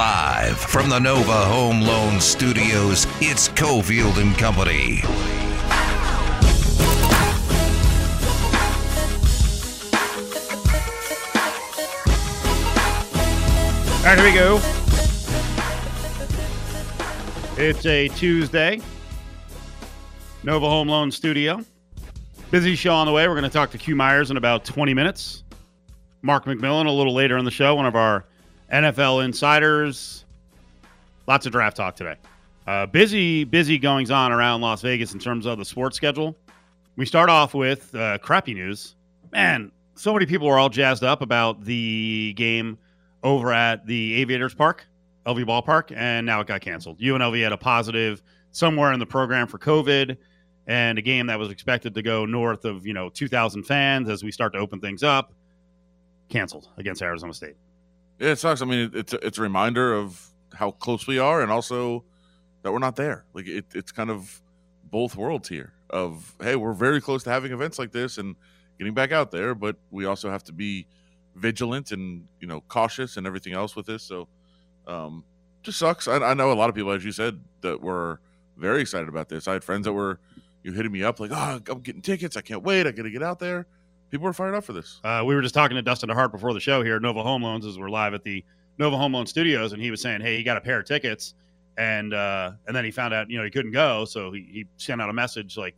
Live from the Nova Home Loan Studios, it's Cofield and Company. All right, here we go. It's a Tuesday. Nova Home Loan Studio. Busy show on the way. We're going to talk to Q Myers in about 20 minutes. Mark McMillan a little later in the show, one of our NFL insiders. Lots of draft talk today. Uh, busy, busy goings on around Las Vegas in terms of the sports schedule. We start off with uh, crappy news. Man, so many people were all jazzed up about the game over at the Aviators Park, LV Ballpark, and now it got canceled. UNLV had a positive somewhere in the program for COVID, and a game that was expected to go north of you know 2,000 fans as we start to open things up, canceled against Arizona State. Yeah, it sucks. I mean, it's a, it's a reminder of how close we are, and also that we're not there. Like it, it's kind of both worlds here. Of hey, we're very close to having events like this and getting back out there, but we also have to be vigilant and you know cautious and everything else with this. So, um, just sucks. I, I know a lot of people, as you said, that were very excited about this. I had friends that were you hitting me up like, "Oh, I'm getting tickets. I can't wait. I got to get out there." People were fired up for this. Uh, we were just talking to Dustin DeHart before the show here at Nova Home Loans as we're live at the Nova Home Loan Studios, and he was saying, "Hey, he got a pair of tickets." And uh, and then he found out, you know, he couldn't go, so he, he sent out a message like,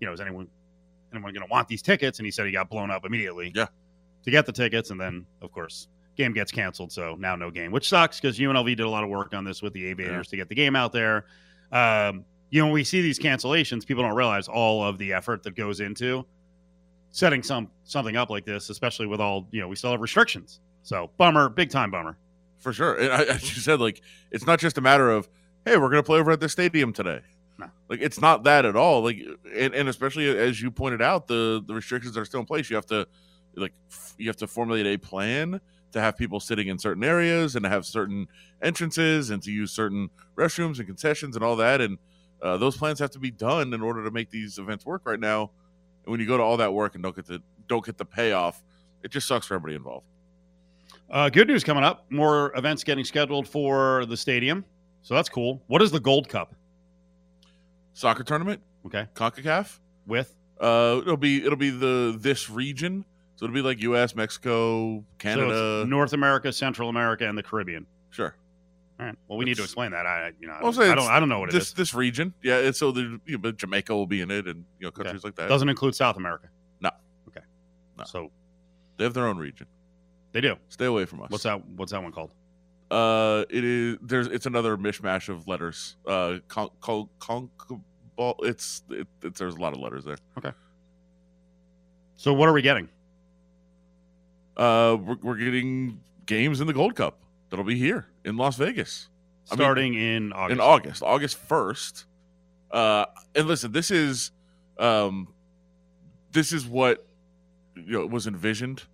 you know, is anyone anyone going to want these tickets? And he said he got blown up immediately. Yeah. To get the tickets, and then of course game gets canceled, so now no game, which sucks because UNLV did a lot of work on this with the Aviators to get the game out there. Um, you know, when we see these cancellations, people don't realize all of the effort that goes into setting some something up like this, especially with all you know, we still have restrictions. So bummer, big time bummer. For sure. And I, as you said, like it's not just a matter of, hey, we're gonna play over at the stadium today. No. Like it's not that at all. Like and, and especially as you pointed out, the the restrictions are still in place. You have to like f- you have to formulate a plan to have people sitting in certain areas and to have certain entrances and to use certain restrooms and concessions and all that. And uh, those plans have to be done in order to make these events work right now. And when you go to all that work and don't get the don't get the payoff, it just sucks for everybody involved. Uh, good news coming up. More events getting scheduled for the stadium. So that's cool. What is the Gold Cup? Soccer tournament, Okay. CONCACAF. With Uh, it'll be it'll be the this region, so it'll be like U.S., Mexico, Canada. it's North America, Central America, and the Caribbean. sure. All right. Well, we need to explain that. I, you know, I don't, I don't, I don't know what this is. this region, yeah. It's so the you know, Jamaica will be in it, and you know countries like that. Doesn't include South America. No. Okay. No. So they have their own region? they do. Stay away from us. What's that? What's that one called? Uh, it is there's it's another mishmash of letters. Uh, con, con, con, ball. It's it, it's there's a lot of letters there. Okay. So what are we getting? Uh, we're, we're getting games in the Gold Cup that'll be here in Las Vegas. I mean, Starting in August. in August, August first. Uh, and listen, this is, um, this is what you know was envisioned.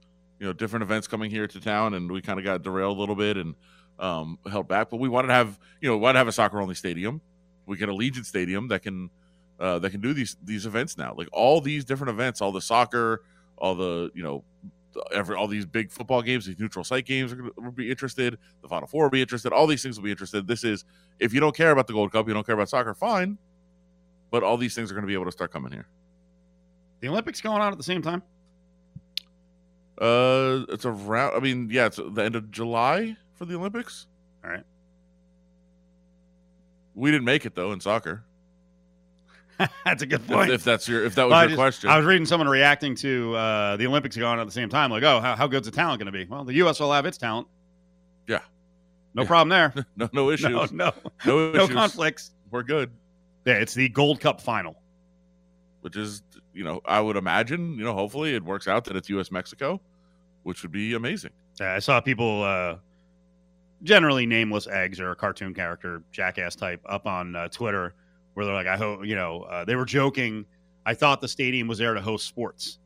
You know, different events coming here to town, and we kind of got derailed a little bit and um, held back. But we wanted to have, you know, wanted to have a soccer only stadium. We get Allegiant Stadium that can uh, that can do these these events now. Like all these different events, all the soccer, all the you know every all these big football games, these neutral site games are gonna will be interested. The Final Four will be interested. All these things will be interested. This is if you don't care about the Gold Cup, you don't care about soccer, fine. But all these things are going to be able to start coming here. the Olympics going on at the same time. Uh, it's around. I mean, yeah, it's the end of July for the Olympics. All right. We didn't make it though in soccer. That's a good point. if that's your if that was Well, I your just- question, I was reading someone reacting to uh, the Olympics going on at the same time, like, "Oh, how, how good's the talent going to be?" Well, the U.S. will have its talent. Yeah. no Yeah. problem there. no no issues, no, no, no, no conflicts. We're good. Yeah, it's the Gold Cup final. Which is, you know, I would imagine, you know, hopefully it works out that it's U.S. Mexico, which would be amazing. Yeah, I saw people, uh, generally nameless eggs or a cartoon character, jackass type, up on uh, Twitter where they're like, "I hope," you know, uh, they were joking. I thought the stadium was there to host sports,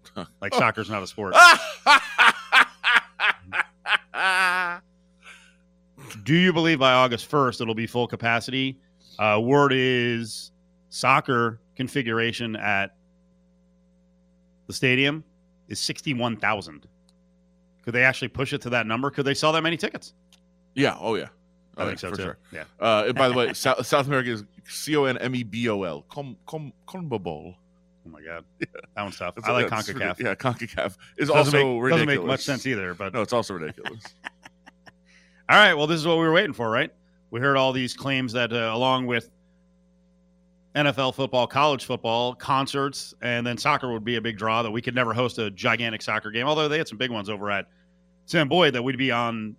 like soccer's not a sport. Do you believe by August 1st it'll be full capacity? Uh, word is soccer configuration at the stadium is 61,000. Could they actually push it to that number? Could they sell that many tickets? yeah. Oh yeah. I think so for too. sure. Yeah. Uh, and by the way, South, South America is C O N M E B O L. Com com Conmebol. Oh my god. That one's tough. That's- I like that's CONCACAF. Yeah, Concacaf is doesn't also make, ridiculous. doesn't make much sense either. But No, it's also ridiculous. all right, well, this is what we were waiting for, right? We heard all these claims that, uh, along with NFL football, college football, concerts, and then soccer would be a big draw. That we could never host a gigantic soccer game, although they had some big ones over at Sam Boyd. That we'd be on,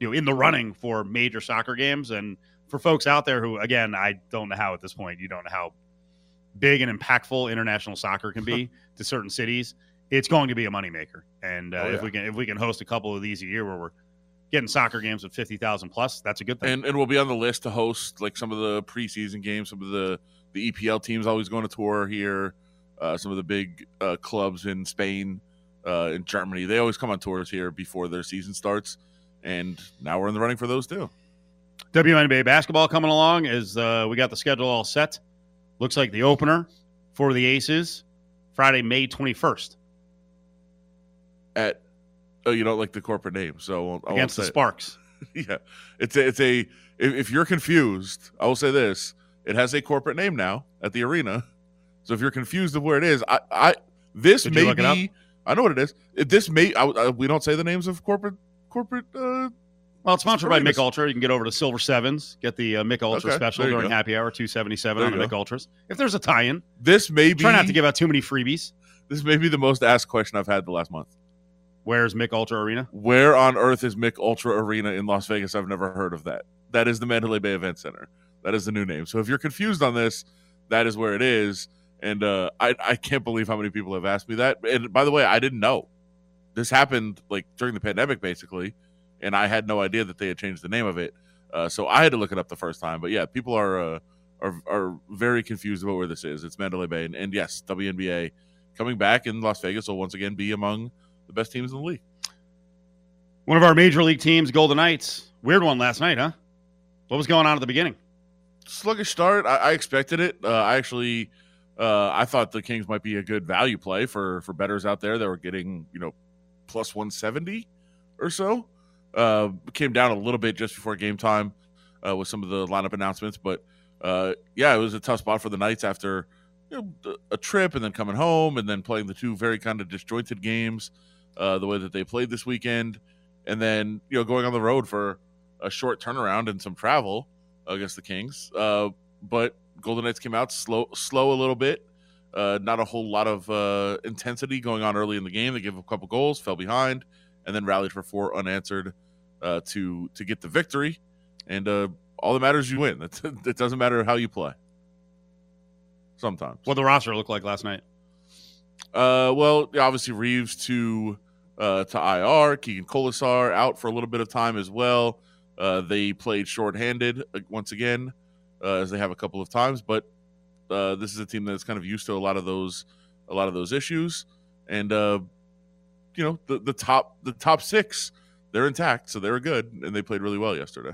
you know, in the running for major soccer games. And for folks out there who, again, I don't know how at this point, you don't know how big and impactful international soccer can be to certain cities. It's going to be a moneymaker, and uh, Oh, if we can if we can host a couple of these a year where we're getting soccer games with fifty thousand plus, that's a good thing. and and we'll be on the list to host like some of the preseason games. Some of the the EPL teams always going to tour here. Uh, some of the big uh, clubs in Spain, uh, in Germany, they always come on tours here before their season starts. And now we're in the running for those too. WNBA basketball coming along as uh, we got the schedule all set. Looks like the opener for the Aces Friday, May twenty first At oh, you don't like the corporate name, so I won't, I won't against the it. Sparks. yeah, it's a, it's a. If, if you're confused, I will say this: it has a corporate name now at the arena. So if you're confused of where it is, I, I this Did may look it up? be. I know what it is. This may. I, I, we don't say the names of corporate corporate. Uh, Well, it's sponsored by Mich Ultra. You can get over to Silver Sevens, get the uh, Mich Ultra Okay, special during go. happy hour, two seventy seven on the Mich Ultras. If there's a tie-in, this may be. try not to give out too many freebies. This may be the most asked question I've had the last month. Where's Mich Ultra Arena? Where on earth is Mich Ultra Arena in Las Vegas? I've never heard of that. That is the Mandalay Bay Event Center. That is the new name. So if you're confused on this, that is where it is. And uh, I I can't believe how many people have asked me that. And by the way, I didn't know. This happened like during the pandemic, basically, and I had no idea that they had changed the name of it. Uh, so I had to look it up the first time. But yeah, people are uh, are are very confused about where this is. It's Mandalay Bay, and, and yes, WNBA coming back in Las Vegas will once again be among the best teams in the league. One of our major league teams, Golden Knights. Weird one last night, huh? What was going on at the beginning? sluggish start. I, I expected it. Uh, I actually, uh, I thought the Kings might be a good value play for for betters out there that were getting you know plus one seventy or so. Uh, came down a little bit just before game time uh, with some of the lineup announcements, but uh, yeah, it was a tough spot for the Knights after you know, a trip and then coming home and then playing the two very kind of disjointed games uh, the way that they played this weekend, and then you know going on the road for a short turnaround and some travel against the Kings. Uh, but Golden Knights came out slow, slow a little bit. Uh, not a whole lot of uh, intensity going on early in the game. They gave up a couple goals, fell behind, and then rallied for four unanswered uh, to to get the victory. And uh, all that matters, you win. It, it doesn't matter how you play. Sometimes. What the roster look like last night? Uh, well, obviously Reaves to uh, to IR. Keegan Kolesar out for a little bit of time as well. Uh, they played shorthanded once again, uh, as they have a couple of times. But uh, this is a team that's kind of used to a lot of those a lot of those issues, and uh, you know the the top the top six they're intact, so they're good, and they played really well yesterday.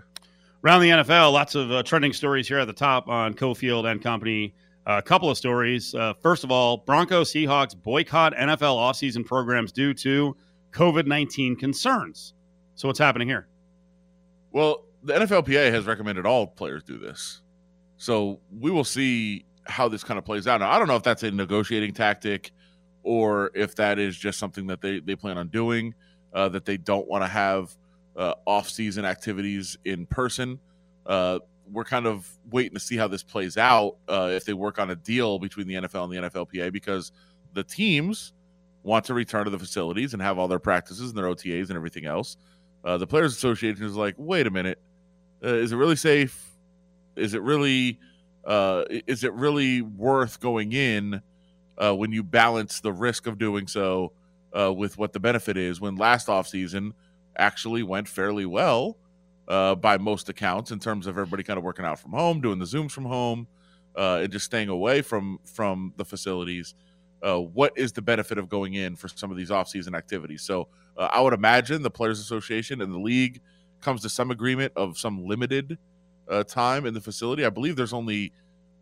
Around the NFL, lots of uh, trending stories here at the top on Cofield and Company. A couple of stories. Uh, first of all, Broncos Seahawks boycott NFL offseason programs due to COVID 19 concerns. So, what's happening here? Well, the NFLPA has recommended all players do this. So we will see how this kind of plays out. Now, I don't know if that's a negotiating tactic or if that is just something that they, they plan on doing, uh, that they don't want to have uh, off season activities in person. Uh, we're kind of waiting to see how this plays out uh, if they work on a deal between the NFL and the NFLPA because the teams want to return to the facilities and have all their practices and their OTAs and everything else. Uh, the Players Association is like, wait a minute, uh, is it really safe? Is it really, uh, is it really worth going in uh, when you balance the risk of doing so uh, with what the benefit is? When last offseason actually went fairly well uh, by most accounts in terms of everybody kind of working out from home, doing the zooms from home, uh, and just staying away from from the facilities. Uh, what is the benefit of going in for some of these off-season activities? So I would imagine the Players Association and the league comes to some agreement of some limited uh, time in the facility. I believe there's only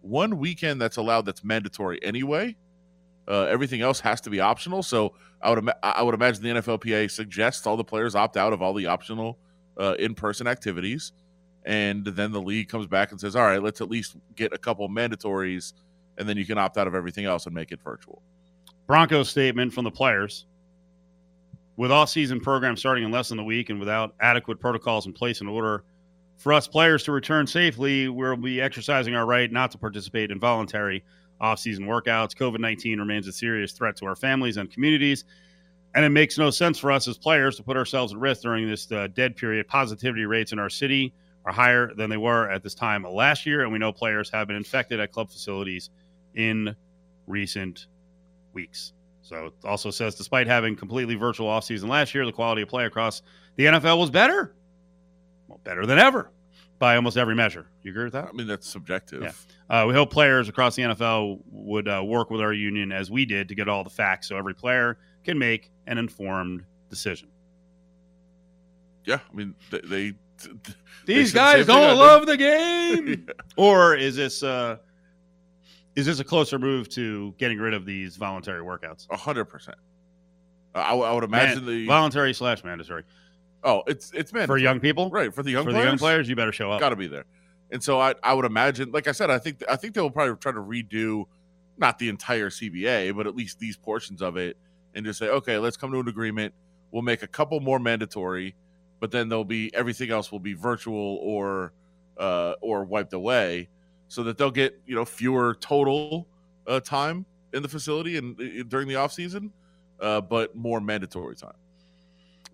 one weekend that's allowed that's mandatory anyway. Uh, everything else has to be optional. So I would I would imagine the NFLPA suggests all the players opt out of all the optional uh, in-person activities, and then the league comes back and says, "All right, let's at least get a couple mandatories, and then you can opt out of everything else and make it virtual." Broncos statement from the players. With off-season program starting in less than a week and without adequate protocols in place in order for us players to return safely, we'll be exercising our right not to participate in voluntary off-season workouts. COVID-19 remains a serious threat to our families and communities, and it makes no sense for us as players to put ourselves at risk during this uh, dead period. Positivity rates in our city are higher than they were at this time last year, and we know players have been infected at club facilities in recent weeks. So it also says, despite having completely virtual offseason last year, the quality of play across the NFL was better. Better than ever by almost every measure. You agree with that? I mean, that's subjective. Yeah. Uh, we hope players across the NFL would uh, work with our union as we did to get all the facts so every player can make an informed decision. Yeah, I mean, they. they These said the guys don't did. love the game. Or is this uh, is this a closer move to getting rid of these voluntary workouts? A hundred percent. I, I would imagine Man- the voluntary slash mandatory oh, it's it's man for young people. right for the young for players, the young players, you better show up. got to be there. And so I I would imagine, like I said, I think I think they'll probably try to redo not the entire CBA, but at least these portions of it, and just say, okay, let's come to an agreement. We'll make a couple more mandatory, but then there'll be everything else will be virtual or uh, or wiped away, so that they'll get you know fewer total uh, time in the facility and uh, during the off season, uh, but more mandatory time.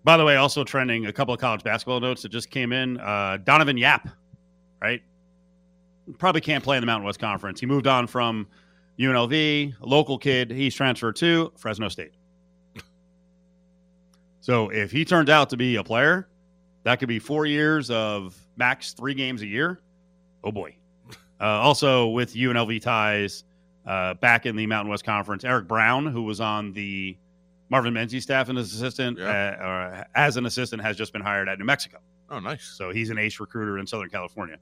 By the way, also trending a couple of college basketball notes that just came in. Uh, Donovan Yap, right? Probably can't play in the Mountain West Conference. He moved on from UNLV, local kid. He's transferred to Fresno State. So if he turns out to be a player, that could be four years of max three games a year. Oh boy. Uh, also with UNLV ties uh, back in the Mountain West Conference, Eric Brown, who was on the Marvin Menzies staff and his assistant, Yeah. uh, or as an assistant, has just been hired at New Mexico. Oh, nice. So he's an ace recruiter in Southern California.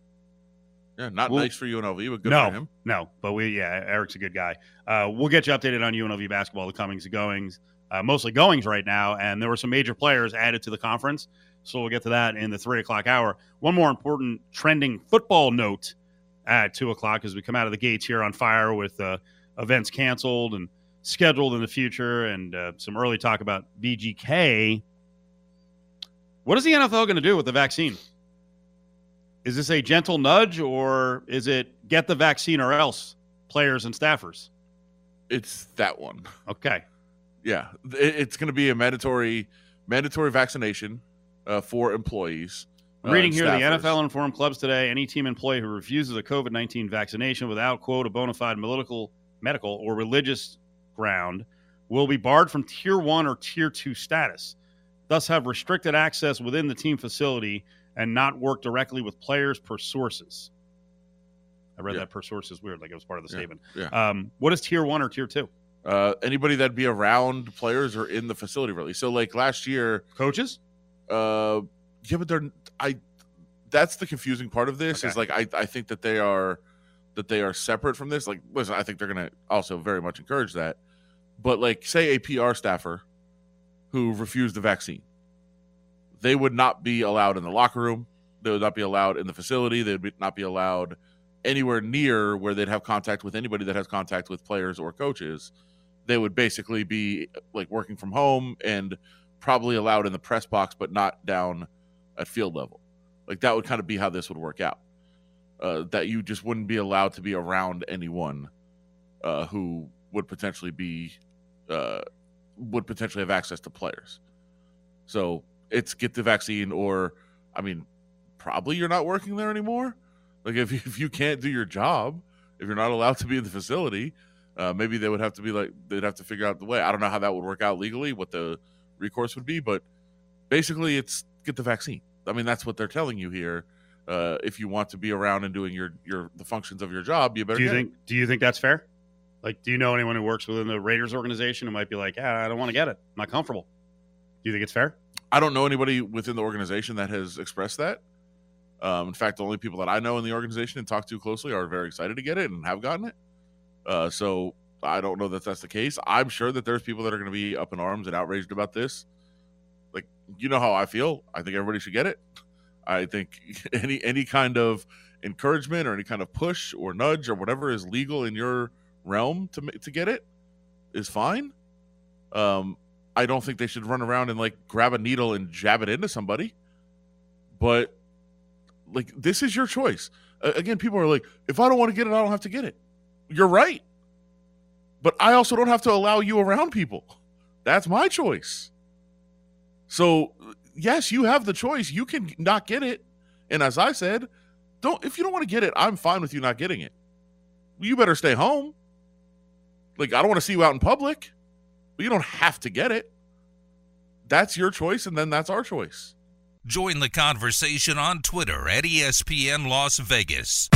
Yeah, not Well- nice for UNLV, but good no, for him. no, but we, yeah, Eric's a good guy. Uh, we'll get you updated on UNLV basketball, the comings and goings, uh, mostly goings right now. And there were some major players added to the conference. So we'll get to that in the three o'clock hour. One more important trending football note at two o'clock as we come out of the gates here on fire with uh, events canceled and scheduled in the future and uh, some early talk about VGK. What is the NFL going to do with the vaccine? Is this a gentle nudge or is it get the vaccine or else, players and staffers? It's that one. Okay. Yeah, it's going to be a mandatory mandatory vaccination uh, for employees. uh, I'm reading and here the. NFL informed clubs today any team employee who refuses a COVID 19 vaccination without, quote, a bona fide medical, medical or religious ground will be barred from tier one or tier two status, thus, have restricted access within the team facility and not work directly with players per sources. I read Yeah. that per sources weird, like it was part of the Yeah, statement. yeah. Um, what is tier one or tier two? Uh, anybody that'd be around players or in the facility, really. So, like last year, Coaches? uh, yeah, but they're I. That's the confusing part of this. Is like I I think that they are that they are separate from this. Like, listen, I think they're going to also very much encourage that. But like, say a PR staffer who refused the vaccine, they would not be allowed in the locker room. They would not be allowed in the facility. They would not be allowed anywhere near where they'd have contact with anybody that has contact with players or coaches. They would basically be like working from home and probably allowed in the press box, but not down at field level. Like that would kind of be how this would work out. Uh, that you just wouldn't be allowed to be around anyone uh, who would potentially be uh, would potentially have access to players. So it's get the vaccine, or I mean, probably you're not working there anymore. Like if you, if you can't do your job, if you're not allowed to be in the facility, uh, maybe they would have to be like they'd have to figure out the way. I don't know how that would work out legally, what the recourse would be, but basically it's get the vaccine. I mean, that's what they're telling you here. Uh, if you want to be around and doing your your the functions of your job, you better. Do you get it. think do you think that's fair? Like, do you know anyone who works within the Raiders organization who might be like, yeah, I don't want to get it. I'm not comfortable. Do you think it's fair? I don't know anybody within the organization that has expressed that. Um, in fact, the only people that I know in the organization and talk to closely are very excited to get it and have gotten it. Uh, so I don't know that that's the case. I'm sure that there's people that are going to be up in arms and outraged about this. Like, you know how I feel. I think everybody should get it. I think any any kind of encouragement or any kind of push or nudge or whatever is legal in your realm to to get it is fine. Um, I don't think they should run around and like grab a needle and jab it into somebody. But like this is your choice. Uh, again, people are like, if I don't want to get it, I don't have to get it. You're right. But I also don't have to allow you around people. That's my choice. So yes, you have the choice. You can not get it. And as I said, don't if you don't want to get it, I'm fine with you not getting it. You better stay home. Like I don't want to see you out in public. But you don't have to get it. That's your choice, and then that's our choice. Join the conversation on Twitter at ESPN Las Vegas.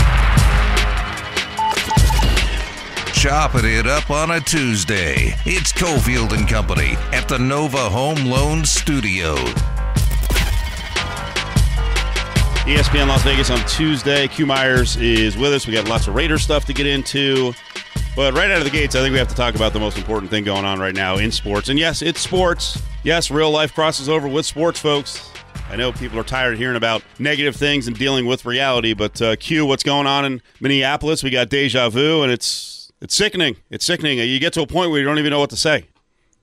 Chopping it up on a Tuesday. It's Cofield and Company at the Nova Home Loan Studio. ESPN Las Vegas on Tuesday. Q Myers is with us. We got lots of Raider stuff to get into. But right out of the gates, I think we have to talk about the most important thing going on right now in sports. And yes, it's sports. Yes, real life crosses over with sports, folks. I know people are tired of hearing about negative things and dealing with reality, but uh, Q, what's going on in Minneapolis? We got deja vu, and it's it's sickening. It's sickening. You get to a point where you don't even know what to say.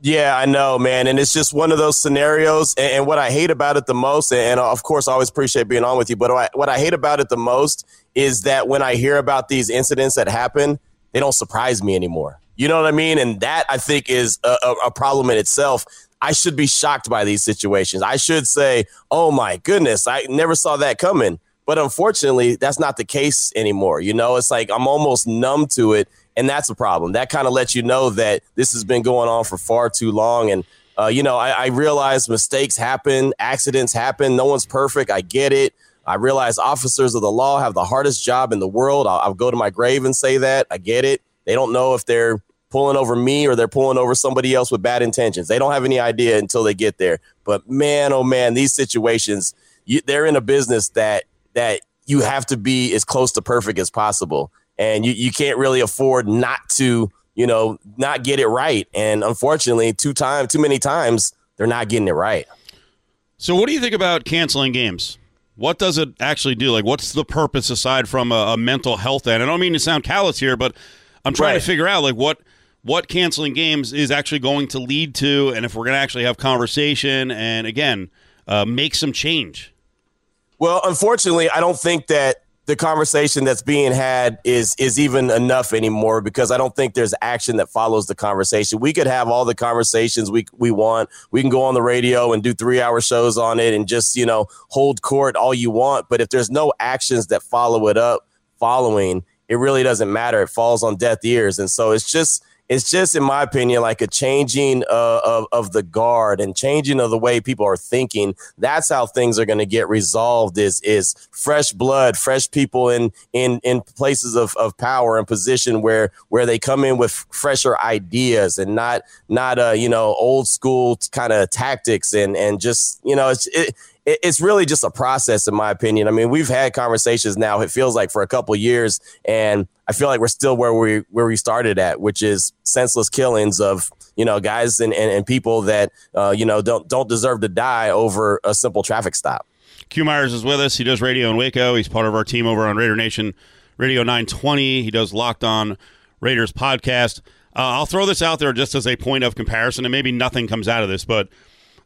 Yeah, I know, man. And it's just one of those scenarios. And, and what I hate about it the most, and, of course, I always appreciate being on with you, but what I, what I hate about it the most is that when I hear about these incidents that happen, they don't surprise me anymore. You know what I mean? And that I think is a, a, problem in itself. I should be shocked by these situations. I should say, oh my goodness, I never saw that coming. But unfortunately, that's not the case anymore. You know, it's like I'm almost numb to it and that's a problem. That kind of lets you know that this has been going on for far too long. And uh, you know, I, I realize mistakes happen, accidents happen. No one's perfect. I get it. I realize officers of the law have the hardest job in the world. I'll, I'll go to my grave and say that. I get it. They don't know if they're pulling over me or they're pulling over somebody else with bad intentions. They don't have any idea until they get there. But man, oh man, these situations, you, they're in a business that that you have to be as close to perfect as possible and you, you can't really afford not to, you know, not get it right. And unfortunately, two times, too many times, they're not getting it right. So, what do you think about canceling games? What does it actually do? Like, what's the purpose aside from a, a mental health end? I don't mean to sound callous here, but I'm trying right. to figure out like what what canceling games is actually going to lead to, and if we're going to actually have conversation and again uh, make some change. Well, unfortunately, I don't think that the conversation that's being had is is even enough anymore because I don't think there's action that follows the conversation. We could have all the conversations we we want. We can go on the radio and do 3-hour shows on it and just, you know, hold court all you want, but if there's no actions that follow it up following, it really doesn't matter. It falls on deaf ears. And so it's just it's just, in my opinion, like a changing uh, of, of the guard and changing of the way people are thinking. That's how things are going to get resolved. Is is fresh blood, fresh people in in in places of, of power and position where where they come in with fresher ideas and not not uh you know old school kind of tactics and and just you know it's it, it's really just a process in my opinion i mean we've had conversations now it feels like for a couple years and i feel like we're still where we where we started at which is senseless killings of you know guys and, and, and people that uh, you know don't don't deserve to die over a simple traffic stop q myers is with us he does radio in waco he's part of our team over on raider nation radio 920 he does locked on raiders podcast uh, i'll throw this out there just as a point of comparison and maybe nothing comes out of this but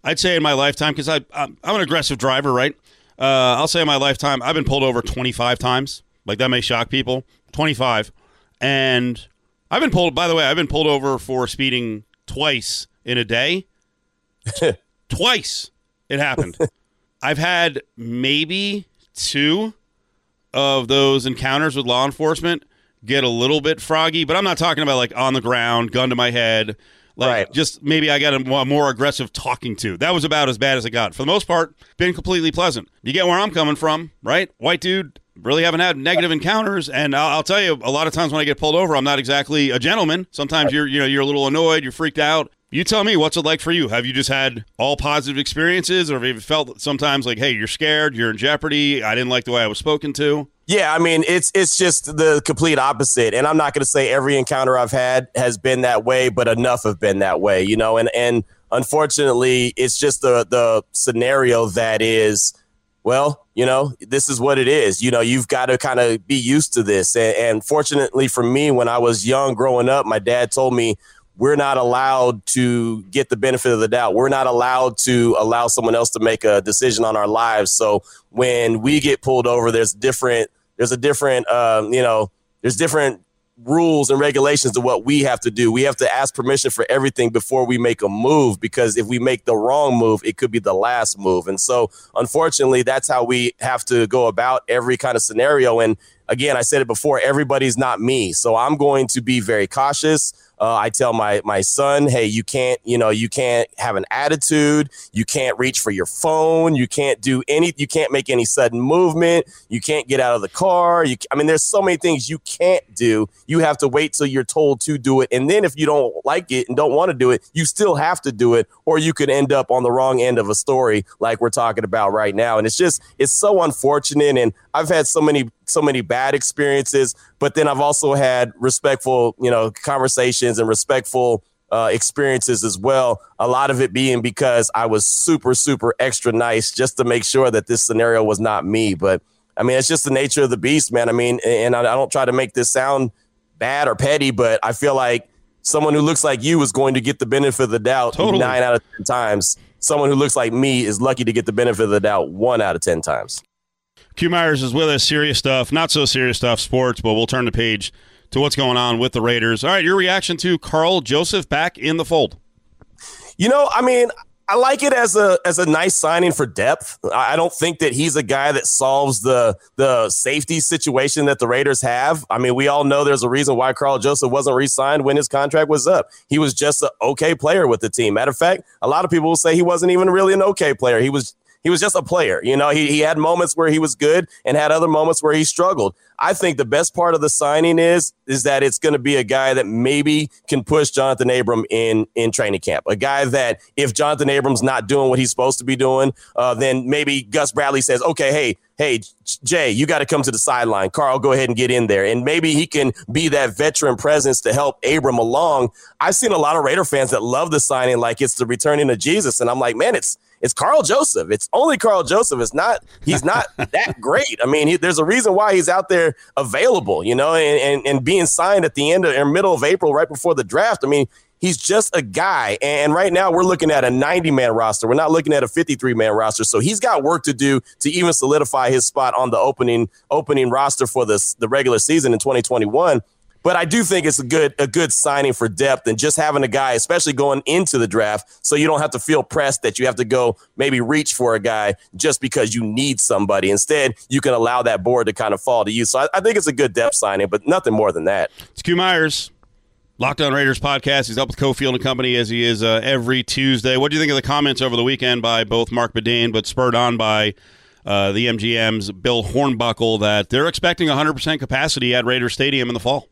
I'd say in my lifetime, because I'm, I'm an aggressive driver, right? Uh, I'll say in my lifetime, I've been pulled over 25 times. Like that may shock people. 25. And I've been pulled, by the way, I've been pulled over for speeding twice in a day. twice it happened. I've had maybe two of those encounters with law enforcement get a little bit froggy, but I'm not talking about like on the ground, gun to my head, like right. just maybe I got a more aggressive talking to. That was about as bad as it got. For the most part, been completely pleasant. You get where I'm coming from, right? White dude, really haven't had negative encounters and I'll, I'll, tell you a lot of times when i get pulled over i'm not exactly a gentleman sometimes you're you know you're a little annoyed you're freaked out you tell me what's it like for you have you just had all positive experiences or have you felt sometimes like hey you're scared you're in jeopardy i didn't like the way i was spoken to yeah, I mean it's it's just the complete opposite. And I'm not going to say every encounter I've had has been that way, but enough have been that way, you know. And and unfortunately, it's just the the scenario that is well, you know, this is what it is. You know, you've got to kind of be used to this. And, and, fortunately for me, when I was young growing up, my dad told me we're not allowed to get the benefit of the doubt. We're not allowed to allow someone else to make a decision on our lives. So when we get pulled over, there's different, there's a different, um, you know, there's different rules and regulations to what we have to do. We have to ask permission for everything before we make a move because if we make the wrong move, it could be the last move. And so, unfortunately, that's how we have to go about every kind of scenario. And again, I said it before, everybody's not me. So I'm going to be very cautious. Uh, I tell my my son, hey, you can't, you know, you can't have an attitude. You can't reach for your phone. You can't do any. You can't make any sudden movement. You can't get out of the car. You, I mean, there's so many things you can't do. You have to wait till you're told to do it, and then if you don't like it and don't want to do it, you still have to do it, or you could end up on the wrong end of a story like we're talking about right now. And it's just it's so unfortunate. And I've had so many so many bad experiences, but then I've also had respectful, you know, conversations and respectful uh, experiences as well. A lot of it being because I was super, super extra nice just to make sure that this scenario was not me. But I mean, it's just the nature of the beast, man. I mean, and I, I don't try to make this sound bad or petty, but I feel like someone who looks like you is going to get the benefit of the doubt totally. nine out of 10 times. Someone who looks like me is lucky to get the benefit of the doubt one out of 10 times. Q Myers is with us. Serious stuff, not so serious stuff, sports. But we'll turn the page to what's going on with the Raiders. All right, your reaction to Karl Joseph back in the fold. You know, I mean, I like it as a as a nice signing for depth. I don't think that he's a guy that solves the the safety situation that the Raiders have. I mean, we all know there's a reason why Karl Joseph wasn't re-signed when his contract was up. He was just an okay player with the team. Matter of fact, a lot of people will say he wasn't even really an okay player. He was he was just a player. You know, he, he had moments where he was good and had other moments where he struggled. I think the best part of the signing is is that it's going to be a guy that maybe can push Johnathan Abram in in training camp. A guy that if Johnathan Abram's not doing what he's supposed to be doing, uh, then maybe Gus Bradley says, okay, hey, hey, Jay, you got to come to the sideline. Karl, go ahead and get in there. And maybe he can be that veteran presence to help Abram along. I've seen a lot of Raider fans that love the signing like it's the returning of Jesus. And I'm like, man, it's it's Karl Joseph. It's only Karl Joseph. It's not he's not that great. I mean, he, there's a reason why he's out there available, you know, and, and, and being signed at the end of or middle of April, right before the draft. I mean, he's just a guy. And right now we're looking at a 90 man roster. We're not looking at a 53 man roster. So he's got work to do to even solidify his spot on the opening opening roster for this the regular season in 2021. But I do think it's a good a good signing for depth and just having a guy, especially going into the draft, so you don't have to feel pressed that you have to go maybe reach for a guy just because you need somebody. Instead, you can allow that board to kind of fall to you. So I, I think it's a good depth signing, but nothing more than that. It's Q Myers. Locked On Raiders podcast. He's up with Cofield and Company as he is uh, every Tuesday. What do you think of the comments over the weekend by both Marc Badain, but spurred on by uh, the MGM's Bill Hornbuckle that they're expecting 100% capacity at Raider Stadium in the fall?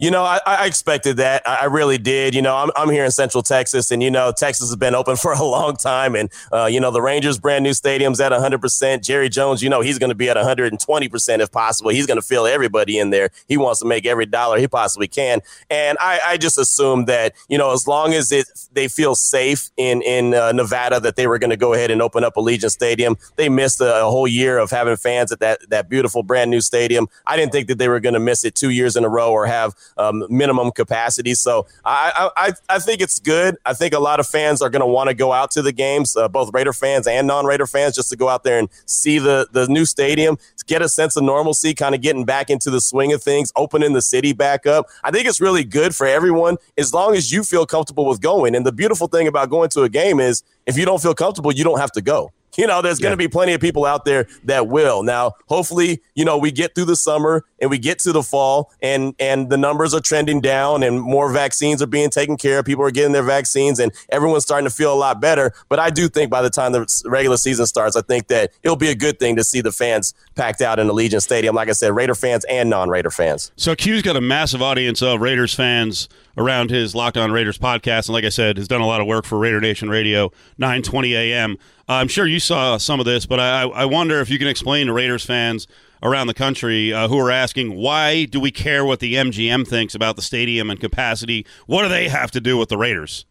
You know, I, I, expected that. I really did. You know, I'm, I'm here in Central Texas, and you know, Texas has been open for a long time, and uh, you know, the Rangers' brand new stadium's at 100. percent Jerry Jones, you know, he's going to be at 120 percent if possible. He's going to fill everybody in there. He wants to make every dollar he possibly can, and I, I just assumed that you know, as long as it they feel safe in in uh, Nevada, that they were going to go ahead and open up Allegiant Stadium. They missed a, a whole year of having fans at that that beautiful brand new stadium. I didn't think that they were going to miss it two years in a row or have um, minimum capacity. So I, I I think it's good. I think a lot of fans are going to want to go out to the games, uh, both Raider fans and non-Raider fans, just to go out there and see the the new stadium, get a sense of normalcy, kind of getting back into the swing of things, opening the city back up. I think it's really good for everyone as long as you feel comfortable with going. And the beautiful thing about going to a game is if you don't feel comfortable, you don't have to go you know, there's going to be plenty of people out there that will. Now, hopefully, you know, we get through the summer and we get to the fall and and the numbers are trending down and more vaccines are being taken care of. People are getting their vaccines and everyone's starting to feel a lot better. But I do think by the time the regular season starts, I think that it'll be a good thing to see the fans packed out in Allegiant Stadium. Like I said, Raider fans and non-Raider fans. So Q's got a massive audience of Raiders fans around his Locked On Raiders podcast, and like I said, has done a lot of work for Raider Nation Radio, 920 a.m. I'm sure you saw some of this, but I, I wonder if you can explain to Raiders fans around the country uh, who are asking why do we care what the MGM thinks about the stadium and capacity? What do they have to do with the Raiders?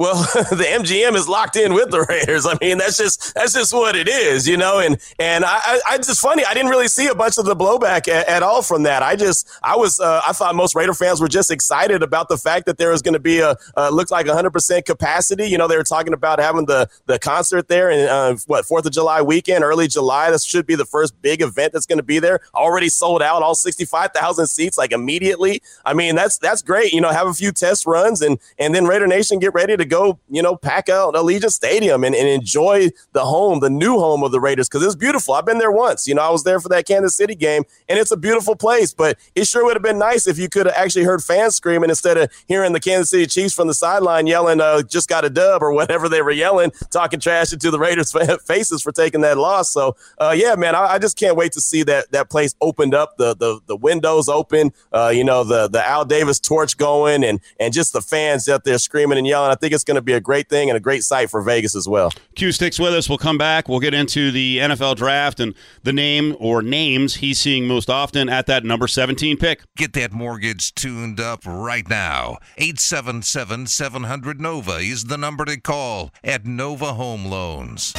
Well, the MGM is locked in with the Raiders. I mean, that's just that's just what it is, you know. And and I, I, I just funny. I didn't really see a bunch of the blowback at, at all from that. I just I was uh, I thought most Raider fans were just excited about the fact that there was going to be a uh, looked like 100 percent capacity. You know, they were talking about having the the concert there and uh, what Fourth of July weekend, early July. This should be the first big event that's going to be there. Already sold out, all 65,000 seats like immediately. I mean, that's that's great. You know, have a few test runs and and then Raider Nation get ready to go, you know, pack out Allegiant Stadium and, and enjoy the home, the new home of the Raiders, because it's beautiful. I've been there once. You know, I was there for that Kansas City game, and it's a beautiful place. But it sure would have been nice if you could have actually heard fans screaming instead of hearing the Kansas City Chiefs from the sideline yelling, uh, just got a dub or whatever they were yelling, talking trash into the Raiders' faces for taking that loss. So, uh, yeah, man, I, I, just can't wait to see that that place opened up, the the, the windows open, uh, you know, the the Al Davis torch going, and and just the fans out there screaming and yelling. I think it's going to be a great thing and a great sight for Vegas as well. Q sticks with us. We'll come back. We'll get into the NFL draft and the name or names he's seeing most often at that number 17 pick. Get that mortgage tuned up right now. 877 700 Nova is the number to call at Nova Home Loans.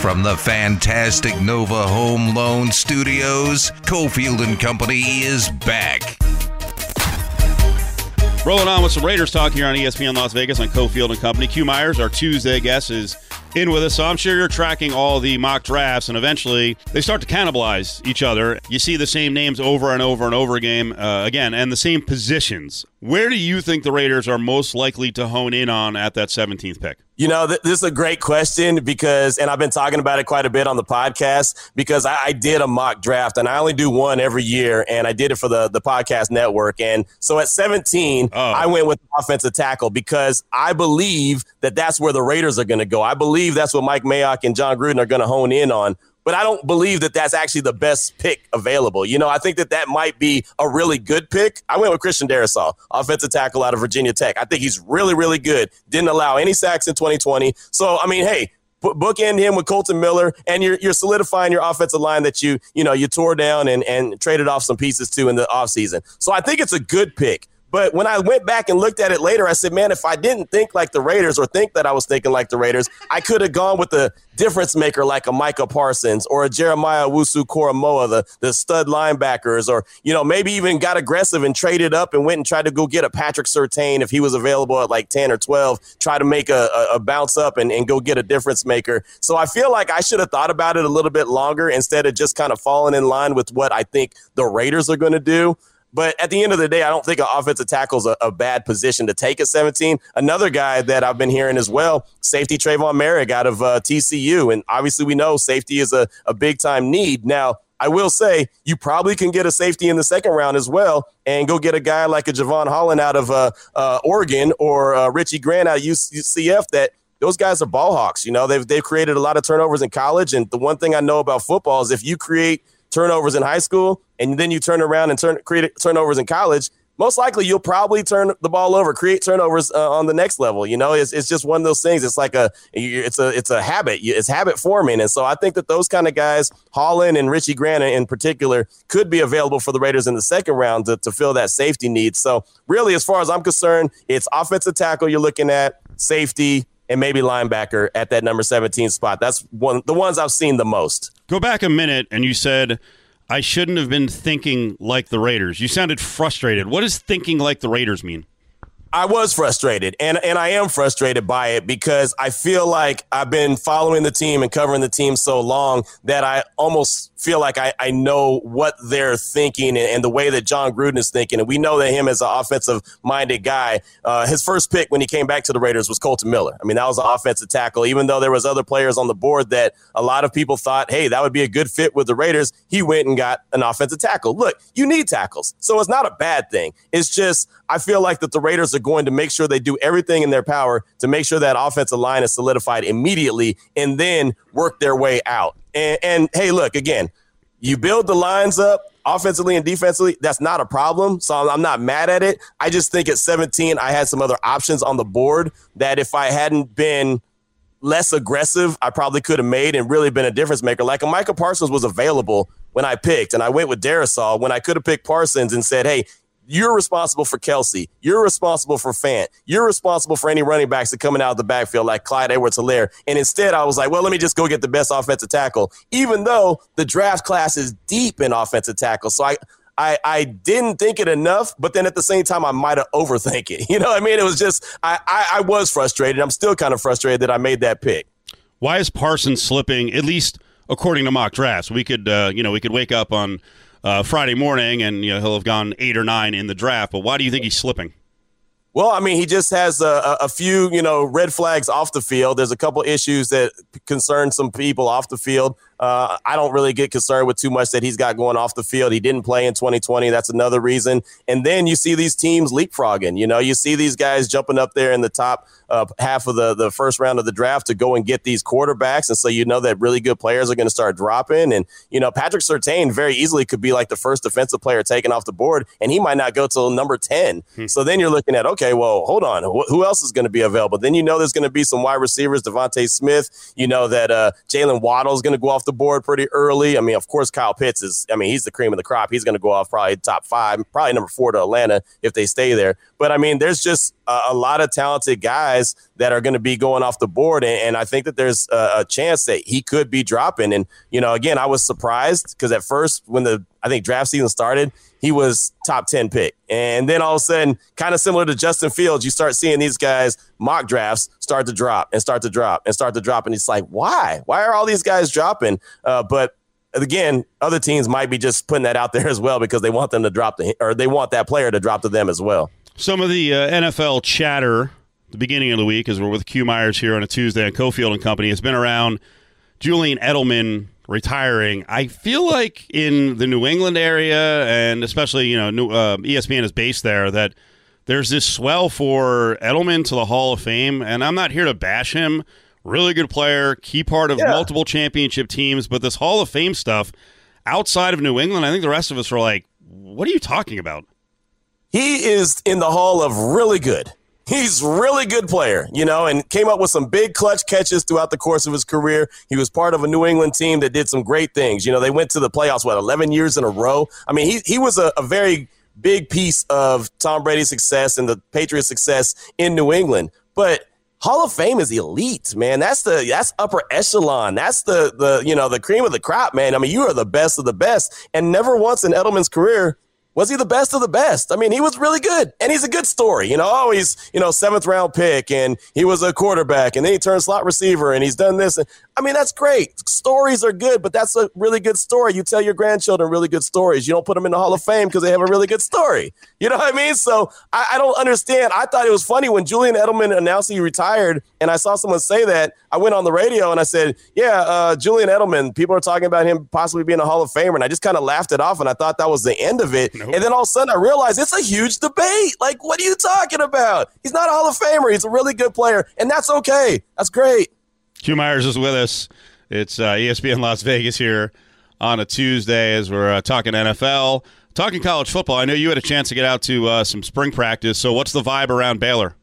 From the fantastic Nova Home Loan Studios, Cofield and Company is back. Rolling on with some Raiders talk here on ESPN Las Vegas on Cofield and Company. Q Myers, our Tuesday guest, is in with us. So I'm sure you're tracking all the mock drafts, and eventually they start to cannibalize each other. You see the same names over and over and over again, uh, again, and the same positions. Where do you think the Raiders are most likely to hone in on at that 17th pick? You know, th- this is a great question because, and I've been talking about it quite a bit on the podcast because I, I, did a mock draft and I only do one every year, and I did it for the the podcast network. And so at 17, oh. I went with offensive tackle because I believe that that's where the Raiders are going to go. I believe that's what Mike Mayock and Jon Gruden are going to hone in on but I don't believe that that's actually the best pick available. You know, I think that that might be a really good pick. I went with Christian Darrisaw, offensive tackle out of Virginia Tech. I think he's really, really good. Didn't allow any sacks in 2020. So, I mean, hey, bookend him with Kolton Miller, and you're you're solidifying your offensive line that you you know you tore down and and traded off some pieces to in the offseason. So I think it's a good pick. But when I went back and looked at it later, I said, man, if I didn't think like the Raiders or think that I was thinking like the Raiders, I could have gone with the difference maker like a Micah Parsons or a Jeremiah Owusu-Koramoah, the, the stud linebackers, or, you know, maybe even got aggressive and traded up and went and tried to go get a Patrick Surtain if he was available at like 10 or 12, try to make a, a, a bounce up and, and go get a difference maker. So I feel like I should have thought about it a little bit longer instead of just kind of falling in line with what I think the Raiders are going to do. But at the end of the day, I don't think an offensive tackle is a, a, bad position to take at 17. Another guy that I've been hearing as well, safety Trevon Moehrig out of uh, TCU. And obviously, we know safety is a, a big time need. Now, I will say you probably can get a safety in the second round as well and go get a guy like a Jevon Holland out of uh, uh, Oregon or uh, Richie Grant out of UCF that those guys are ball hawks. You know, they've, they've created a lot of turnovers in college. And the one thing I know about football is if you create – turnovers in high school and then you turn around and turn create turnovers in college, most likely you'll probably turn the ball over, create turnovers uh, on the next level. You know, it's, it's just one of those things. It's like a it's a it's a habit. It's habit forming, and so I think that those kind of guys, Holland and Richie Grant in particular, could be available for the Raiders in the second round to, to fill that safety need. So really, as far as I'm concerned, it's offensive tackle you're looking at, safety, and maybe linebacker at that number 17 spot. That's one the ones I've seen the most. Go back a minute and you said I shouldn't have been thinking like the Raiders. You sounded frustrated. What does thinking like the Raiders mean? I was frustrated, and and I am frustrated by it because I feel like I've been following the team and covering the team so long that I almost feel like I, I know what they're thinking and, and the way that Jon Gruden is thinking. And we know that him as an offensive minded guy, uh, his first pick when he came back to the Raiders was Kolton Miller. I mean, that was an offensive tackle. Even though there was other players on the board that a lot of people thought, hey, that would be a good fit with the Raiders, he went and got an offensive tackle. Look, you need tackles, so it's not a bad thing. It's just I feel like that the Raiders are going to make sure they do everything in their power to make sure that offensive line is solidified immediately and then work their way out. And, and hey, look, again, you build the lines up offensively and defensively. That's not a problem. So I'm not mad at it. I just think at 17, I had some other options on the board that if I hadn't been less aggressive, I probably could have made and really been a difference maker. Like a Micah Parsons was available when I picked, and I went with Darrisaw when I could have picked Parsons and said, hey, you're responsible for Kelce. You're responsible for Fant. You're responsible for any running backs that coming out of the backfield like Clyde Edwards Helaire. And instead, I was like, well, let me just go get the best offensive tackle, even though the draft class is deep in offensive tackle. So I, I, I didn't think it enough, but then at the same time, I might have overthink it. You know what I mean? It was just, I, I, I was frustrated. I'm still kind of frustrated that I made that pick. Why is Parsons slipping, at least according to mock drafts? We could, uh, you know, we could wake up on uh, Friday morning and you know, he'll have gone eight or nine in the draft, but why do you think he's slipping? Well, I mean, he just has a, a, few, you know, red flags off the field. There's a couple issues that concern some people off the field. Uh, I don't really get concerned with too much that he's got going off the field. He didn't play in 2020. That's another reason. And then you see these teams leapfrogging. You know, you see these guys jumping up there in the top uh, half of the, the first round of the draft to go and get these quarterbacks. And so you know that really good players are going to start dropping. And, you know, Patrick Surtain very easily could be like the first defensive player taken off the board, and he might not go till number 10. Hmm. So then you're looking at, okay, well, hold on. Wh- who else is going to be available? Then you know there's going to be some wide receivers, DeVonta Smith. You know that uh, Jaylen Waddle is going to go off the board pretty early. I mean, of course, Kyle Pitts is, I mean, he's the cream of the crop. He's going to go off probably top five, probably number four to Atlanta if they stay there. But I mean, there's just a, a lot of talented guys that are going to be going off the board. And, and I think that there's a, a, chance that he could be dropping. And, you know, again, I was surprised because at first, when the, I think draft season started, he was top 10 pick. And then all of a sudden, kind of similar to Justin Fields, you start seeing these guys mock drafts start to drop and start to drop and start to drop. And it's like, why? Why are all these guys dropping? Uh, but again, other teams might be just putting that out there as well because they want them to drop the, or they want that player to drop to them as well. Some of the uh, NFL chatter the beginning of the week, as we're with Q Myers here on a Tuesday on Cofield and Company, has been around Julian Edelman retiring. I feel like in the New England area, and especially you know New, uh, ESPN is based there, that there's this swell for Edelman to the Hall of Fame, and I'm not here to bash him. Really good player, key part of yeah. multiple championship teams, but this Hall of Fame stuff outside of New England, I think the rest of us are like, what are you talking about? He is in the Hall of really good he's really good player, you know, and came up with some big clutch catches throughout the course of his career. He was part of a New England team that did some great things. You know, they went to the playoffs, what, 11 years in a row? I mean, he, he was a, a very big piece of Tom Brady's success and the Patriots' success in New England. But Hall of Fame is elite, man. That's the that's upper echelon. That's the the you know the cream of the crop, man. I mean, you are the best of the best. And never once in Edelman's career was he the best of the best? I mean, he was really good, and he's a good story. You know, always you know seventh round pick, and he was a quarterback, and then he turned slot receiver, and he's done this. I mean, that's great. Stories are good, but that's a really good story. You tell your grandchildren really good stories. You don't put them in the Hall of Fame because they have a really good story. You know what I mean? So I, I don't understand. I thought it was funny when Julian Edelman announced he retired, and I saw someone say that. I went on the radio and I said, "Yeah, uh, Julian Edelman. People are talking about him possibly being a Hall of Famer," and I just kind of laughed it off, and I thought that was the end of it. And then all of a sudden, I realized it's a huge debate. Like, what are you talking about? He's not a Hall of Famer. He's a really good player, and that's okay. That's great. Q Myers is with us. It's uh, ESPN Las Vegas here on a Tuesday as we're uh, talking NFL, talking college football. I know you had a chance to get out to uh, some spring practice. So, what's the vibe around Baylor?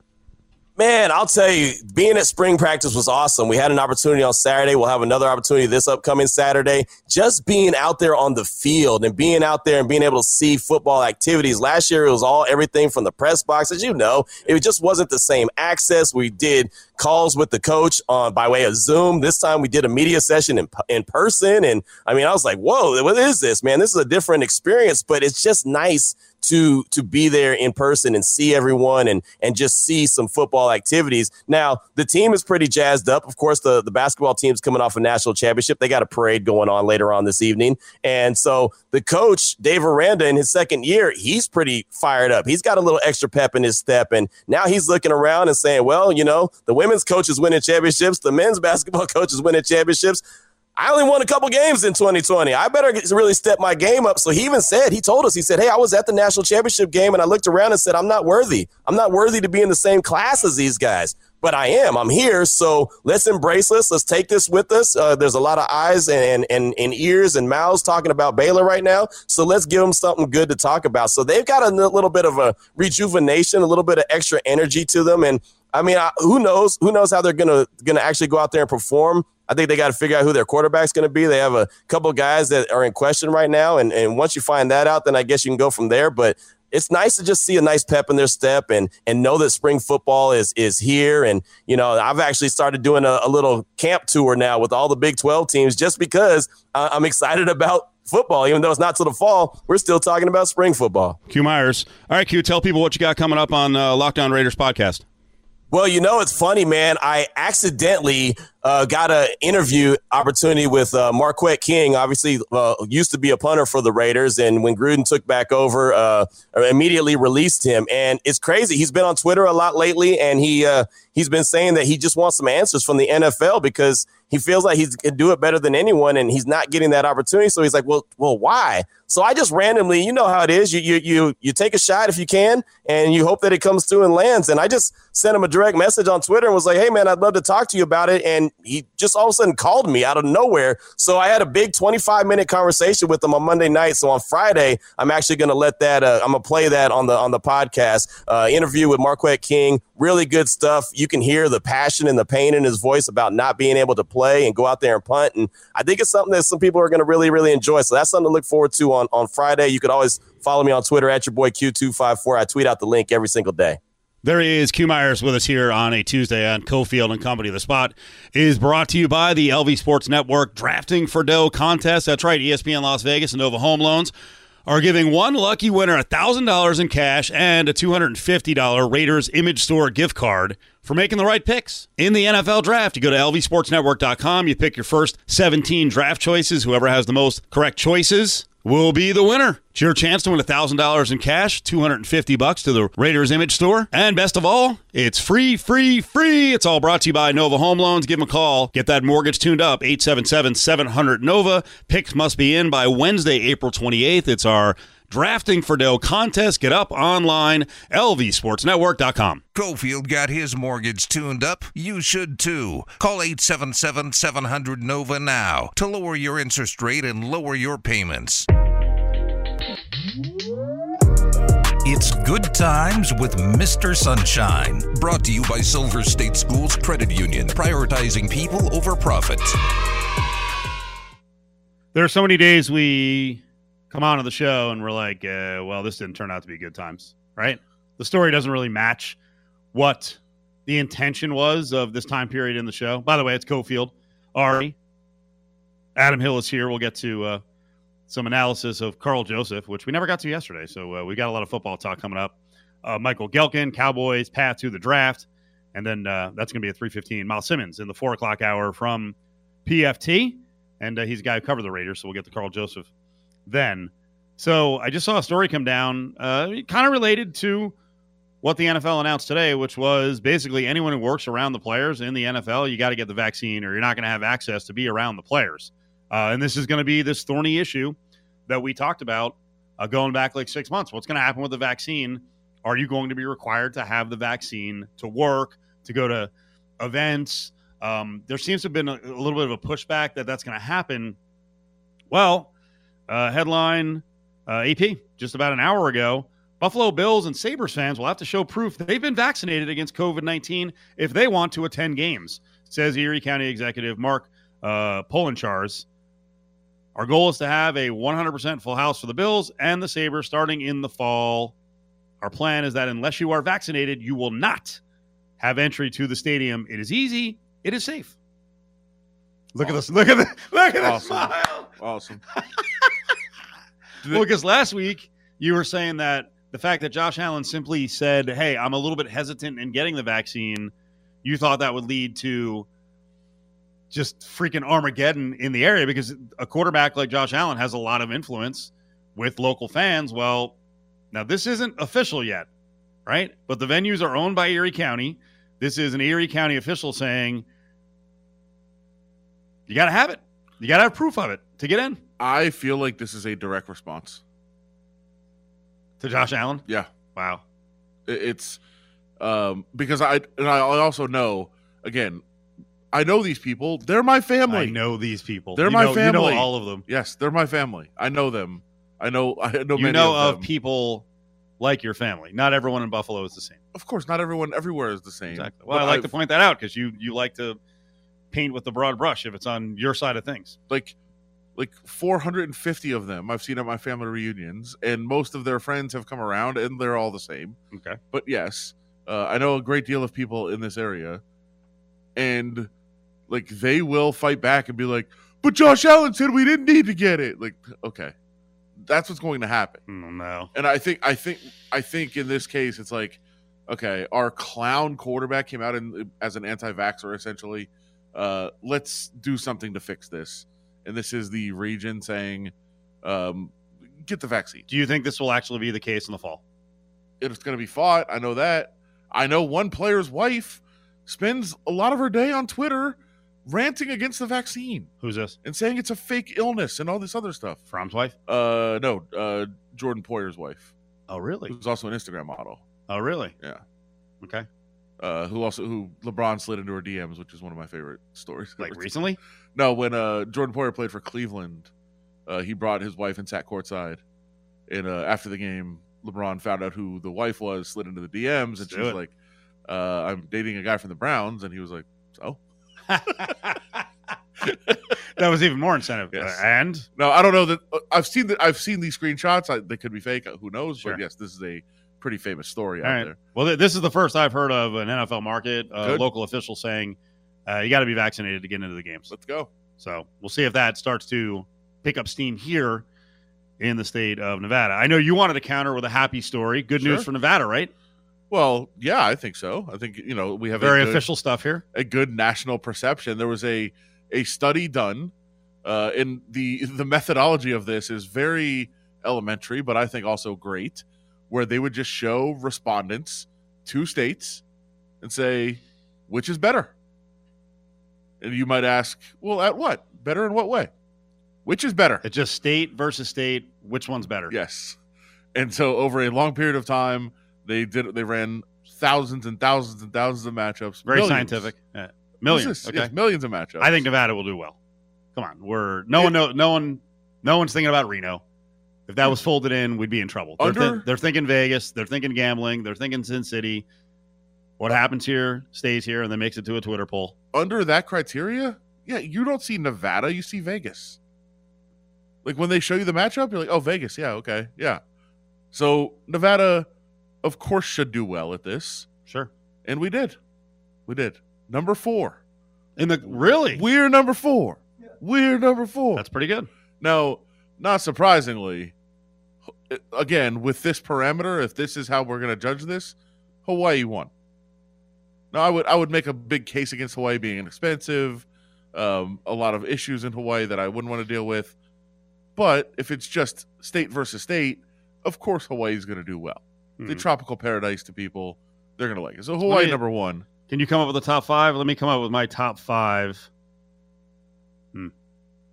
Man, I'll tell you, being at spring practice was awesome. We had an opportunity on Saturday. We'll have another opportunity this upcoming Saturday. Just being out there on the field and being out there and being able to see football activities. Last year, it was all everything from the press box. As you know, it just wasn't the same access. We did calls with the coach on by way of Zoom. This time we did a media session in, in person. And I mean, I was like, whoa, what is this, man? This is a different experience, but it's just nice to to be there in person and see everyone and and just see some football activities. Now the team is pretty jazzed up. Of course, the the basketball team's coming off a national championship. They got a parade going on later on this evening, and so the coach Dave Aranda in his second year, he's pretty fired up. He's got a little extra pep in his step, and now he's looking around and saying, "Well, you know, the women's coach is winning championships, the men's basketball coach is winning championships." I only won a couple games in 2020. I better really step my game up. So he even said, he told us, he said, Hey, I was at the national championship game and I looked around and said, I'm not worthy. I'm not worthy to be in the same class as these guys, but I am. I'm here. So let's embrace this. Let's take this with us. Uh, there's a lot of eyes and, and, and ears and mouths talking about Baylor right now. So let's give them something good to talk about. So they've got a little bit of a rejuvenation, a little bit of extra energy to them. And I mean, who knows? Who knows how they're gonna gonna actually go out there and perform? I think they got to figure out who their quarterback's going to be. They have a couple guys that are in question right now, and and once you find that out, then I guess you can go from there. But it's nice to just see a nice pep in their step and and know that spring football is is here. And you know, I've actually started doing a, a little camp tour now with all the Big Twelve teams just because I'm excited about football. Even though it's not till the fall, we're still talking about spring football. Q Myers. All right, Q, tell people what you got coming up on uh, Locked On Raiders podcast. Well, you know, it's funny, man. I accidentally uh, got an interview opportunity with uh, Marquette King. Obviously, uh, used to be a punter for the Raiders, and when Gruden took back over, uh, immediately released him. And it's crazy. He's been on Twitter a lot lately, and he uh, he's been saying that he just wants some answers from the NFL because he feels like he can do it better than anyone, and he's not getting that opportunity. So he's like, "Well, well, why?" So I just randomly, you know how it is. You you you you take a shot if you can, and you hope that it comes through and lands. And I just sent him a direct message on Twitter and was like, "Hey, man, I'd love to talk to you about it." And he just all of a sudden called me out of nowhere. So I had a big 25 minute conversation with him on Monday night. So on Friday, I'm actually going to let that. Uh, I'm gonna play that on the on the podcast. Uh, interview with Marquette King. Really good stuff. You can hear the passion and the pain in his voice about not being able to play and go out there and punt. And I think it's something that some people are going to really, really enjoy. So that's something to look forward to on, on Friday. You could always follow me on Twitter at your boy Q254. I tweet out the link every single day. There he is, Q Myers with us here on a Tuesday on Cofield and Company. The spot is brought to you by the LV Sports Network Drafting for Dough contest. That's right, ESPN Las Vegas and Nova Home Loans are giving one lucky winner $1,000 in cash and a $250 Raiders Image Store gift card for making the right picks. In the NFL draft, you go to lvsportsnetwork.com, you pick your first 17 draft choices. Whoever has the most correct choices will be the winner. It's your chance to win $1,000 in cash, 250 bucks to the Raiders Image Store. And best of all, it's free, free, free. It's all brought to you by Nova Home Loans. Give them a call. Get that mortgage tuned up, 877-700-NOVA. Picks must be in by Wednesday, April 28th. It's our Drafting for Dough contest. Get up online, lvsportsnetwork.com. Cofield got his mortgage tuned up. You should too. Call 877 700 NOVA now to lower your interest rate and lower your payments. It's Good Times with Mr. Sunshine. Brought to you by Silver State Schools Credit Union, prioritizing people over profit. There are so many days we come on to the show and we're like, uh, well, this didn't turn out to be good times, right? The story doesn't really match what the intention was of this time period in the show. By the way, it's Cofield, Ari, Adam Hill is here. We'll get to uh, some analysis of Karl Joseph, which we never got to yesterday. So uh, we got a lot of football talk coming up. Uh, Michael Gehlken, Cowboys, path to the draft. And then uh, that's going to be at 3.15. Myles Simmons in the 4 o'clock hour from PFT. And uh, he's a guy who covered the Raiders, so we'll get to Karl Joseph then. So I just saw a story come down, uh, kind of related to what the NFL announced today, which was basically anyone who works around the players in the NFL, you got to get the vaccine or you're not going to have access to be around the players. Uh, and this is going to be this thorny issue that we talked about uh, going back like six months. What's going to happen with the vaccine? Are you going to be required to have the vaccine to work, to go to events? Um, there seems to have been a, a little bit of a pushback that that's going to happen. Well, uh, headline uh, AP just about an hour ago. Buffalo Bills and Sabres fans will have to show proof they've been vaccinated against COVID 19 if they want to attend games, says Erie County Executive Mark uh, Poloncarz. Our goal is to have a 100% full house for the Bills and the Sabres starting in the fall. Our plan is that unless you are vaccinated, you will not have entry to the stadium. It is easy, it is safe. Look awesome. at this. Look at the look at awesome. smile. Awesome. well, because last week you were saying that the fact that Josh Allen simply said, "Hey, I'm a little bit hesitant in getting the vaccine," you thought that would lead to just freaking Armageddon in the area because a quarterback like Josh Allen has a lot of influence with local fans. Well, now this isn't official yet, right? But the venues are owned by Erie County. This is an Erie County official saying you got to have it. You got to have proof of it to get in. I feel like this is a direct response to Josh Allen. Yeah. Wow. It's um, because I and I also know again. I know these people. They're my family. I know these people. They're you my know, family. You know all of them. Yes, they're my family. I know them. I know. I know. You know of, of people like your family. Not everyone in Buffalo is the same. Of course, not everyone everywhere is the same. Exactly. Well, I like I've, to point that out because you you like to paint with the broad brush if it's on your side of things. Like like 450 of them I've seen at my family reunions, and most of their friends have come around, and they're all the same. Okay. But yes, uh, I know a great deal of people in this area, and like they will fight back and be like, "But Josh Allen said we didn't need to get it." Like, okay, that's what's going to happen. Oh, no. And I think, I think, I think in this case, it's like, okay, our clown quarterback came out in, as an anti-vaxxer, essentially. Uh, let's do something to fix this. And this is the region saying, um, get the vaccine. Do you think this will actually be the case in the fall? It's going to be fought. I know that. I know one player's wife spends a lot of her day on Twitter ranting against the vaccine Who's this? and saying it's a fake illness and all this other stuff. Fromm's wife? Uh, no, uh, Jordan Poyer's wife, Oh, really? who's also an Instagram model. Oh, really? Yeah. Okay. Uh, who also who LeBron slid into her DMs, which is one of my favorite stories. Like recently? No, when uh, Jordan Poyer played for Cleveland, uh, he brought his wife and sat courtside. And uh, after the game, LeBron found out who the wife was, slid into the DMs, and she was like, uh, "I'm dating a guy from the Browns," and he was like, "So." that was even more incentive. Yes. Uh, and No, I don't know that uh, I've seen that. I've seen these screenshots. I, they could be fake. Who knows? Sure. But yes, this is a pretty famous story All out right. there. well, th- this is the first I've heard of an NFL market, a Good. local official saying uh, you got to be vaccinated to get into the games. Let's go. So we'll see if that starts to pick up steam here in the state of Nevada. I know you wanted to counter with a happy story. Good Sure. news for Nevada, right? Well, yeah, I think so. I think you know we have Very a good, official stuff here. a good national perception. There was a a study done, uh, and the the methodology of this is very elementary, but I think also great, where they would just show respondents two states and say which is better. And you might ask, well, at what? Better in what way? Which is better? It's just state versus state. Which one's better? Yes. And so over a long period of time, they did they ran thousands and thousands and thousands of matchups. Very millions. scientific. Yeah. Millions. Is- okay. yes, millions of matchups. I think Nevada will do well. Come on, we're no one know no one no one's thinking about Reno. If that was folded in, we'd be in trouble. They're, thi- Under- they're thinking Vegas. They're thinking gambling. They're thinking Sin City. What happens here stays here, and then makes it to a Twitter poll. under that criteria, yeah, you don't see Nevada, you see Vegas. Like when they show you the matchup, you're like, oh, Vegas, yeah, okay, yeah. So Nevada, of course, should do well at this, Sure. and we did, we did. Number four, In the really, we're number four. We're number four. that's pretty good. Now, not surprisingly, again, with this parameter, if this is how we're going to judge this, Hawaii won. Now, I would I would make a big case against Hawaii being inexpensive, um, a lot of issues in Hawaii that I wouldn't want to deal with. But if it's just state versus state, of course Hawaii is going to do well. The Mhm. tropical paradise to people, they're going to like it. So Hawaii me- number one. Can you come up with a top five? Let me come up with my top five. Hmm.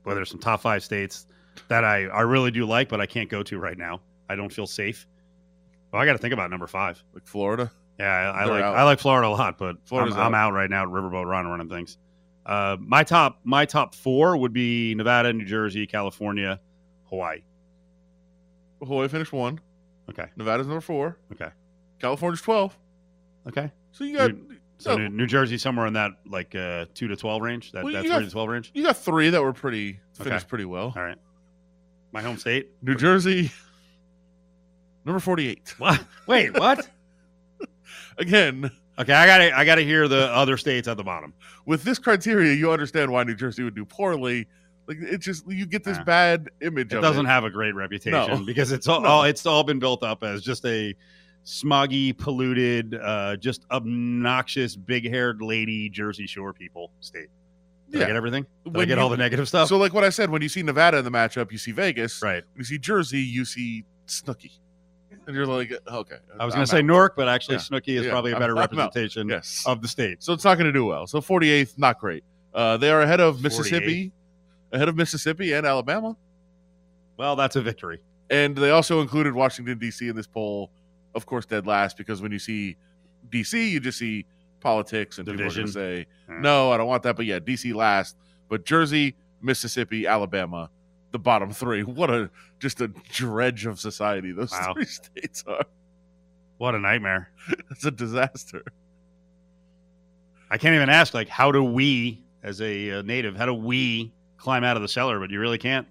Well, there's some top five states that I, I really do like, but I can't go to right now. I don't feel safe. Well, I got to think about number five. Like Florida. Yeah, I, I like out. I like Florida a lot, but I'm, Florida's I'm out. out right now at Riverboat Run running things. Uh, my top my top four would be Nevada, New Jersey, California, Hawaii. Hawaii finished one. Okay, Nevada's number four. okay, California's 12. okay. So you got So so New, New Jersey somewhere in that like uh, two to twelve range. That, Well, that three got- to twelve range. You got three that were pretty Okay. finished pretty well. All right. My home state. New Jersey, number forty-eight. What? Wait, what? Again, okay, I gotta I gotta hear the other states at the bottom. with this criteria, you understand why New Jersey would do poorly. Like it just you get this bad image. It of doesn't have a great reputation No. because it's all, No. all it's all been built up as just a smoggy, polluted, uh, just obnoxious, big-haired lady Jersey Shore people state. Did I Yeah. get everything? Did I get you- all the negative stuff? So, like what I said, when you see Nevada in the matchup, you see Vegas. right. When you see Jersey, you see Snooki, and you're like, okay. I was going to say. Newark, but actually Yeah. Snooki is Yeah, probably a better representation Yes. of the state. So it's not going to do well. So 48th, not great. Uh, they are ahead of Mississippi, ahead of Mississippi and Alabama. Well, that's a victory. And they also included Washington D.C. in this poll, of course, dead last because when you see D.C., you just see politics and people are going to say, Yeah. "No, I don't want that." But yeah, D.C. last, but Jersey, Mississippi, Alabama, the bottom three. What a just a dredge of society those Wow. three states are. What a nightmare. It's a disaster. I can't even ask, like, how do we, as a uh, native, how do we climb out of the cellar, but you really can't.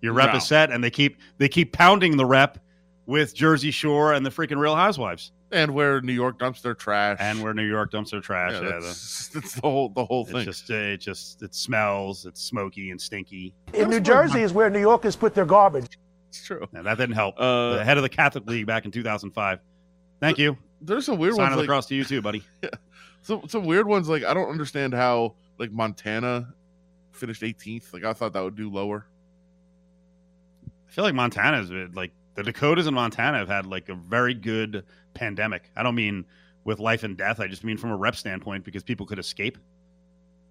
Your rep No. is set, and they keep they keep pounding the rep with Jersey Shore and the freaking Real Housewives, And where New York dumps their trash. and where New York dumps their trash. yeah, Yeah, the- that's, that's the whole the whole It's thing. just it just it smells. It's smoky and stinky. In New Jersey is where New Yorkers put their garbage. It's true. And that didn't help. Uh, the head of the Catholic League back in 2005. Thank you. There's some weird Sign ones of the like to you too, buddy. some some weird ones like I don't understand how like Montana finished 18th. Like I thought that would do lower. I feel like Montana's uh, like the Dakotas and Montana have had like a very good pandemic. I don't mean with life and death. I just mean from a rep standpoint because people could escape.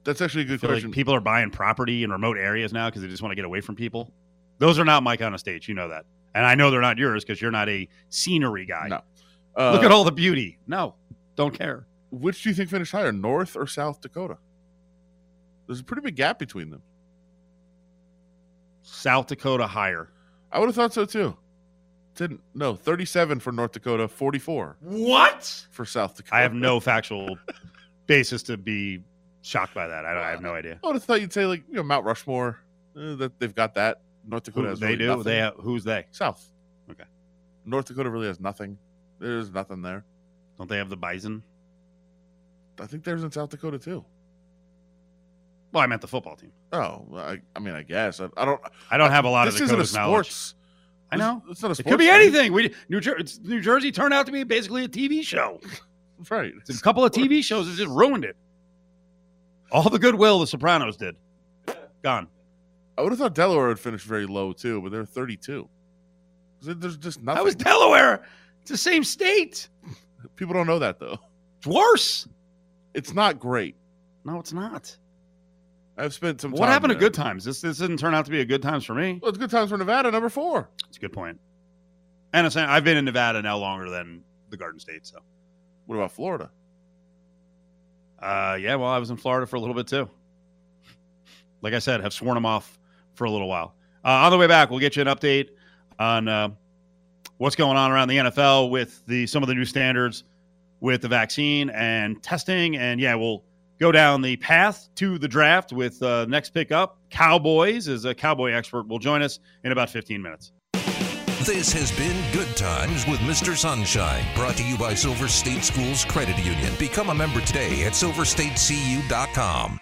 That's actually a good question. like people are buying property in remote areas now because they just want to get away from people. Those are not my kind of states. You know that. And I know they're not yours because you're not a scenery guy. No. Uh, Look at all the beauty. No, don't care. which do you think finished higher, North or South Dakota? There's a pretty big gap between them. South Dakota higher. I would have thought so too. Didn't no 37 for North Dakota, 44 What? for South Dakota. I have no factual basis to be shocked by that. I, I have no idea. I would have thought you'd say like you know Mount Rushmore. uh, that they've got that. North Dakota Who, has they really do. nothing. They have, who's they? South. Okay. North Dakota really has nothing. There's nothing there. Don't they have the bison? I think there's in South Dakota too. Well, I meant the football team. Oh, I, I mean, I guess I, I don't. I don't have a lot this of isn't a Dakota's knowledge. Sports. I know. It's, not a It could be thing. anything. We New, Jer- it's- New Jersey turned out to be basically a TV show. Right. It's a couple of TV shows that just ruined it. All the goodwill the Sopranos did, gone. I would have thought Delaware would finish very low too, but they're 32. There's just nothing. That was Delaware. It's the same state. People don't know that though. It's worse. It's not great. No, it's not. I've spent some. What happened to good times? This this didn't turn out to be a good times for me. Well, it's good times for Nevada, number four. It's a good point. And I've been in Nevada now longer than the Garden State. So, What about Florida? uh, yeah, well, I was in Florida for a little bit too. Like I said, have sworn them off for a little while. Uh, on the way back, we'll get you an update on uh, what's going on around the NFL with the some of the new standards with the vaccine and testing. And yeah, we'll go down the path to the draft with uh, next pick up. Cowboys is a cowboy expert will join us in about 15 minutes. This has been Good Times with Mr. Sunshine, brought to you by Silver State Schools Credit Union. Become a member today at silverstatecu.com.